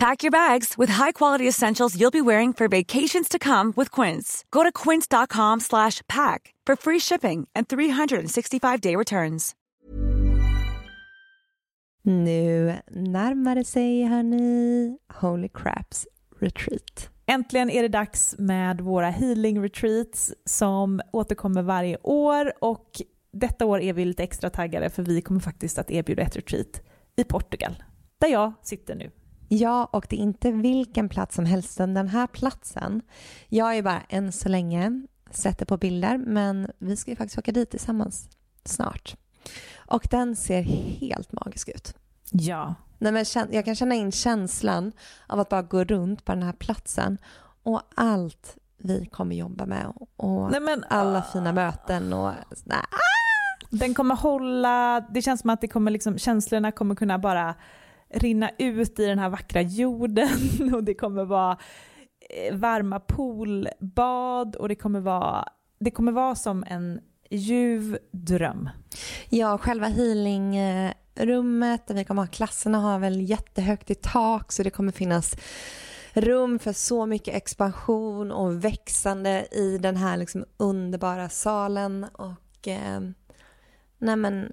Pack your bags with high-quality essentials you'll be wearing for vacations to come with Quince. Go to quince.com slash pack for free shipping and 365-day returns. Nu närmar det sig, hörni, Holy Craps Retreat. Äntligen är det dags med våra healing retreats som återkommer varje år och detta år är vi lite extra taggade för vi kommer faktiskt att erbjuda ett retreat i Portugal, där jag sitter nu. Ja, och det är inte vilken plats som helst, den här platsen. Jag är bara än så länge sett det på bilder, men vi ska ju faktiskt åka dit tillsammans snart. Och den ser helt magisk ut. Ja. Nej, men jag kan känna in känslan av att bara gå runt på den här platsen och allt vi kommer jobba med och Nej, men, alla fina möten och nej, den kommer hålla, det känns som att det kommer liksom, känslorna kommer kunna bara rinna ut i den här vackra jorden och det kommer vara eh, varma poolbad och det kommer vara, det kommer vara som en ljuv dröm. Ja, själva healingrummet där vi kommer ha klasserna har väl jättehögt i tak så det kommer finnas rum för så mycket expansion och växande i den här liksom underbara salen och eh, Nej men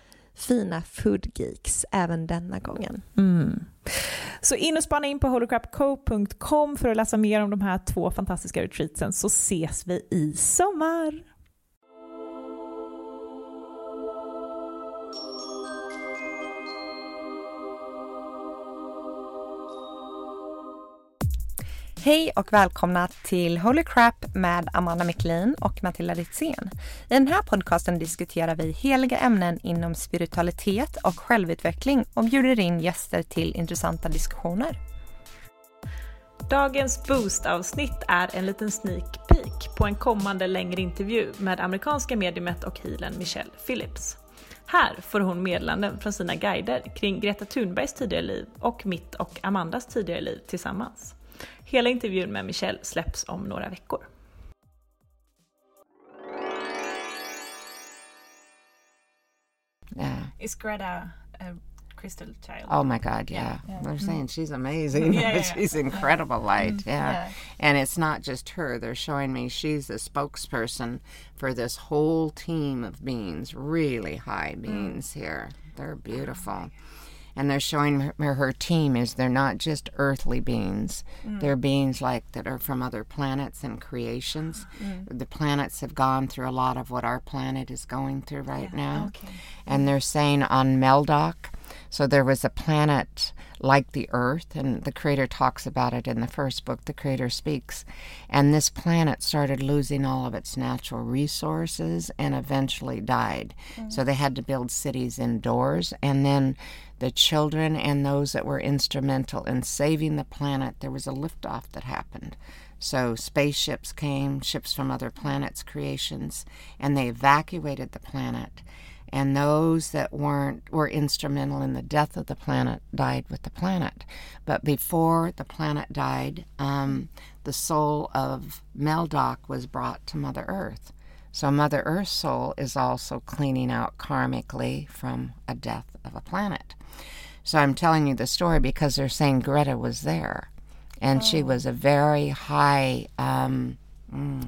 fina foodgeeks även denna gången. Mm. Så in och spana in på holocrapco.com för att läsa mer om de här två fantastiska retreatsen så ses vi i sommar. Hej och välkomna till Holy Crap med Amanda McLean och Matilda Ritzén. I den här podcasten diskuterar vi heliga ämnen inom spiritualitet och självutveckling och bjuder in gäster till intressanta diskussioner. Dagens Boost-avsnitt är en liten sneak peek på en kommande längre intervju med amerikanska mediumet och healern Michelle Phillips. Här får hon meddelanden från sina guider kring Greta Thunbergs tidigare liv och mitt och Amandas tidigare liv tillsammans. Hela intervjun med Michelle släpps om några veckor. Yeah. Is Greta a crystal child? Oh my God, yeah. yeah. yeah. They're saying she's amazing. yeah, she's incredible light. Mm-hmm. Yeah. And it's not just her. They're showing me she's the spokesperson for this whole team of beings, really high mm. beings mm. here. They're beautiful and they're showing her, her team is they're not just earthly beings mm. they're beings like that are from other planets and creations mm. the planets have gone through a lot of what our planet is going through right yeah. now okay. and they're saying on Maldek so there was a planet like the earth and the creator talks about it in the first book the creator speaks and this planet started losing all of its natural resources and eventually died mm. so they had to build cities indoors and then the children and those that were instrumental in saving the planet, there was a liftoff that happened. So spaceships came, ships from other planets' creations, and they evacuated the planet. And those that weren't were instrumental in the death of the planet died with the planet. But before the planet died, um, the soul of Maldek was brought to Mother Earth. So Mother Earth's soul is also cleaning out karmically from a death of a planet. So I'm telling you the story because they're saying Greta was there. And she was a very high, um, mm,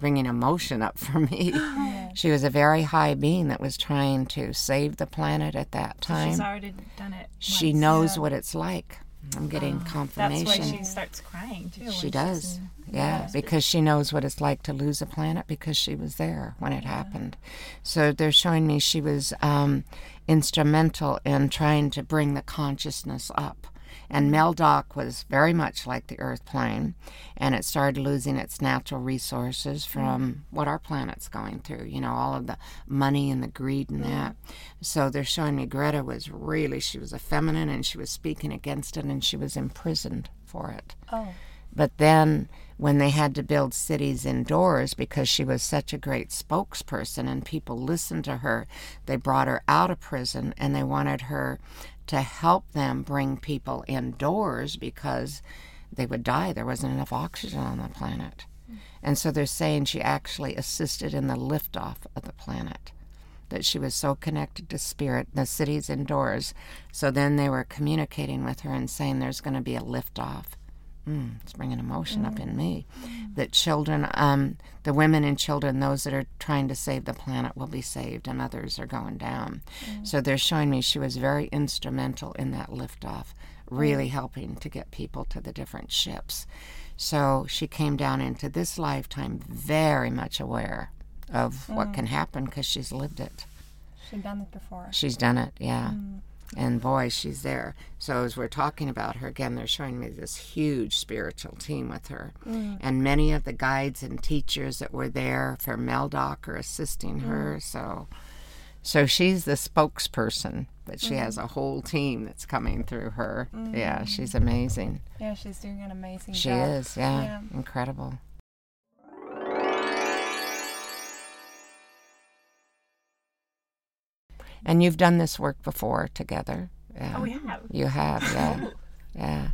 bringing emotion up for me. she was a very high being that was trying to save the planet at that time. She's already done it. she once. knows what it's like. I'm getting That's confirmation. That's why she starts crying too. She does. in- Yeah, because she knows what it's like to lose a planet because she was there when it happened. So they're showing me she was um, instrumental in trying to bring the consciousness up. And Maldek was very much like the Earth plane, and it started losing its natural resources mm. from what our planet's going through, you know, all of the money and the greed and mm. that. So they're showing me Greta was really, she was a feminine and she was speaking against it and she was imprisoned for it. Oh. But then, when they had to build cities indoors because she was such a great spokesperson and people listened to her, they brought her out of prison and they wanted her to help them bring people indoors because they would die. There wasn't enough oxygen on the planet. And so they're saying she actually assisted in the liftoff of the planet that she was so connected to spirit, the cities indoors. So then they were communicating with her and saying there's going to be a liftoff. Mm, it's bringing emotion up mm. in me. That children, um, the women and children, those that are trying to save the planet will be saved, and others are going down. Mm. So they're showing me she was very instrumental in that liftoff, really mm. helping to get people to the different ships. So she came down into this lifetime very much aware of what can happen because she's lived it. She's done it before. She's done it, yeah. And boy, she's there. So as we're talking about her again, they're showing me this huge spiritual team with her, mm. and many of the guides and teachers that were there for Maldek are assisting mm. her. So, so she's the spokesperson, but she has mm. a whole team that's coming through her. Yeah, she's amazing. Yeah, she's doing an amazing She job. is, yeah, Yeah. incredible. And you've done this work before together. Yeah. Oh, we have. You have, yeah. yeah.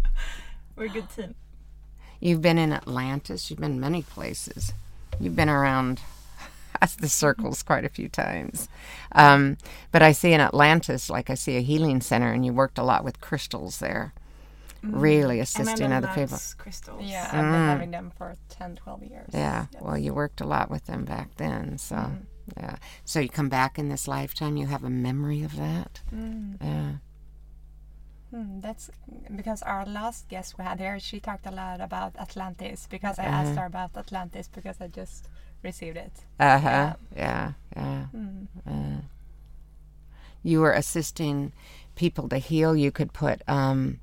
We're a good team. You've been in Atlantis, you've been many places. You've been around the circles quite a few times. Um, but I see in Atlantis, like I see a healing center, and you worked a lot with crystals there, mm-hmm. really assisting other people. crystals. Yeah, I've been mm. having them for 10, 12 years. Yeah. Yes. Well, you worked a lot with them back then, so mm-hmm. Yeah. So you come back in this lifetime, you have a memory of that. Yeah. Hmm, that's because our last guest we had here, she talked a lot about Atlantis because I Uh-huh. asked her about Atlantis because I just received it. Uh huh. Yeah. Yeah. Uh, you were assisting people to heal. You could put um,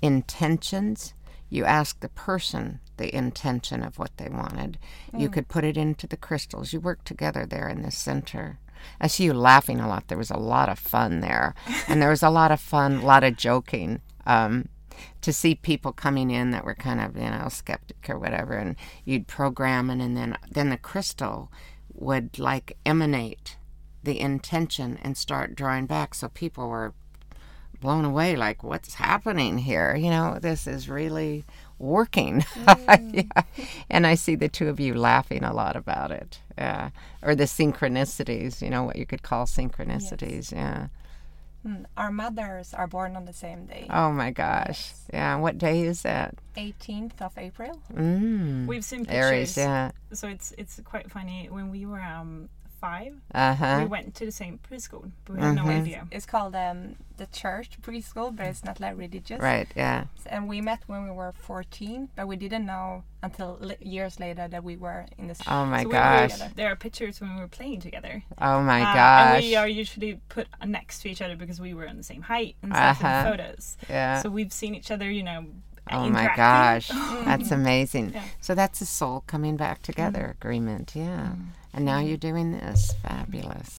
intentions. You asked the person the intention of what they wanted. You could put it into the crystals. You worked together there in the center. I see you laughing a lot. There was a lot of fun there, and there was a lot of fun, a lot of joking. Um, to see people coming in that were kind of you know skeptic or whatever, and you'd program it, and then then the crystal would like emanate the intention and start drawing back. So people were blown away, like what's happening here? You know, this is really working. yeah. And I see the two of you laughing a lot about it. Yeah. Or the synchronicities, you know, what you could call synchronicities. Yeah. Hmm, Our mothers are born on the same day, Oh my gosh. Yeah. What day is that? 18th of April. Mm. We've seen pictures. Aries, yeah. So it's it's quite funny. When we were um five, uh-huh. we went to the same preschool, but we had no idea. It's called um, the church preschool, but it's not like religious. Right, yeah. And we met when we were 14, but we didn't know until li- years later that we were in this. Oh my So gosh. were, there are pictures when we were playing together. Oh my Uh, gosh. And we are usually put next to each other because we were on the same height and stuff Uh-huh. in the photos. Yeah. So we've seen each other, you know. Oh my gosh, that's amazing. Yeah. So that's a soul coming back together mm. agreement, yeah. Mm. And now mm. you're doing this. Fabulous.